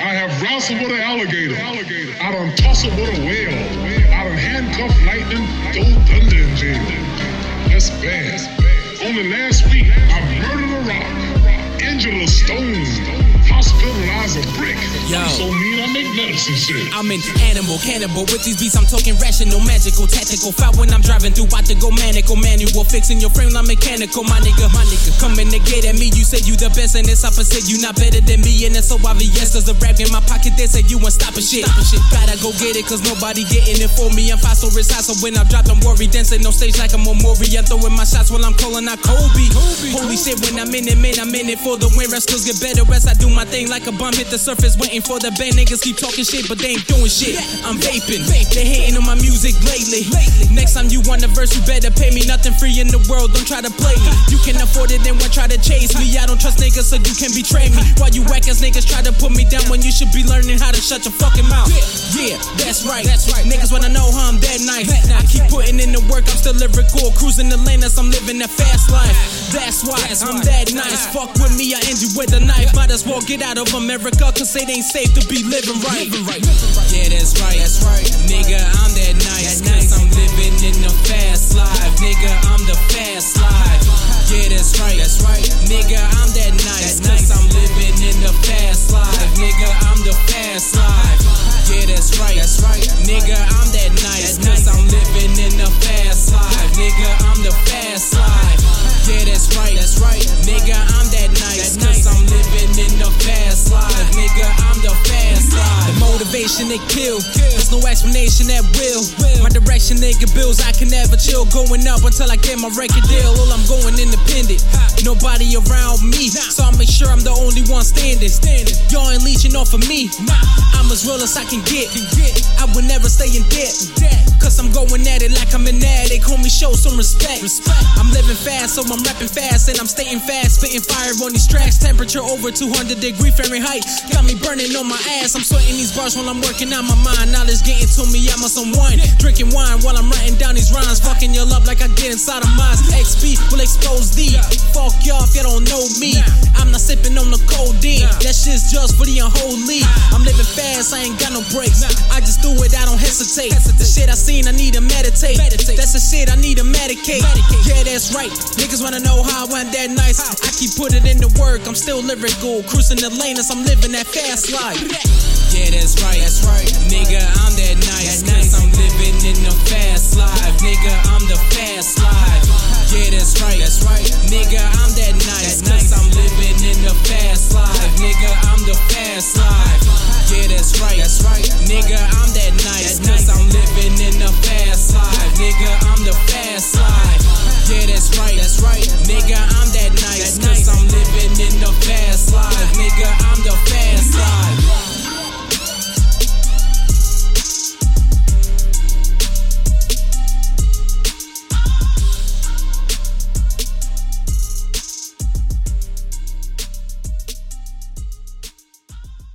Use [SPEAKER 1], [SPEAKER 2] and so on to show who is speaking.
[SPEAKER 1] I have wrestled with an alligator. I done tussled with a whale. I done handcuffed lightning, throw thunder in jail. That's bad. Only last week, I murdered a rock, injured a stone, hospitalized a brick.
[SPEAKER 2] Yo.
[SPEAKER 1] I'm so mean, I make medicine shit.
[SPEAKER 2] I'm an animal, cannibal. With these beats, I'm talking rational, magical, tactical. Foul when I'm driving through, about to go manical, manual. Fixing your frame, I'm mechanical, my nigga, my nigga. Coming to get at me, you say you the best, and it's opposite. You not better than me, and it's so obvious. Cause the rap in my pocket, they say you ain't stopping shit. shit. Gotta go get it, cause nobody getting it for me. I'm fast or it's high, so when I drop, don't worry. Dancing on stage like I'm a memorial. I'm throwing my shots while I'm calling out Kobe. Holy shit, when I'm in it, man, I'm in it for the win. Wrestlers get better as I do my thing like a bomb hit the surface, waiting for the bang. Niggas keep talking shit, but they ain't doing shit. I'm vaping. They hating on my music lately. Next time you want a verse, you better pay me. Nothing free in the world, don't try to play me. You can afford it, then why try to chase me? I don't trust niggas, so you can betray me. Why you whack ass niggas try to put me down when you should be learning how to shut your fucking mouth? Yeah, that's right. That's right. Niggas wanna know how I'm that nice. I keep putting in the work, I'm still lyrical. Cruising the lane as I'm living that fast life. That's why I'm that nice. Fuck with me, I end you with a knife. Might as well get out of America, cause it ain't safe to be living right. Yeah, that's right. That's right. Nigga, I'm that nice. Cause I'm living in the fast life. Nigga, I'm the fast life. Yeah, that's right. That's right. Nigga, I'm that nice. Cause I'm living in the fast life. Nigga, I'm the fast life. Yeah, that's right. That's right. Nigga, I'm Nigga, I'm the fast life. Yeah, that's right. That's right. Nigga, I'm that nice. Cause I'm living in the fast life. Nigga, I'm the fast life. The motivation they kill. There's no explanation that will. My direction, nigga, bills. I can never chill. Going up until I get my record deal. All I'm going independent. Nobody around me. So I make sure I'm the only one standing. Y'all ain't leeching off of me. I'm as real as I can get. I will never stay in debt. I'm going at it like I'm an addict. Homie, show some respect. respect. I'm living fast, so I'm rapping fast. And I'm staying fast, spitting fire on these tracks. Temperature over 200 degree Fahrenheit. Got me burning on my ass. I'm sweating these bars while I'm working out my mind. Knowledge getting to me, I'm on some wine. Drinking wine while I'm writing down these rhymes. Fucking your love like I get inside of mine. XP will expose thee. Fuck y'all if you don't know me. I'm not sipping on the codeine. That shit's just for the unholy. I'm living fast, I ain't got no breaks. I just do it, I don't hesitate. The shit I seen, I need to meditate. That's the shit I need to medicate. Yeah, that's right. Niggas wanna know how I went that nice. I keep putting in the work, I'm still lyrical. Cruising the lane as I'm living that fast life. Yeah, that's right. That's right. Nigga, I'm that nice. Cause I'm living in the fast life.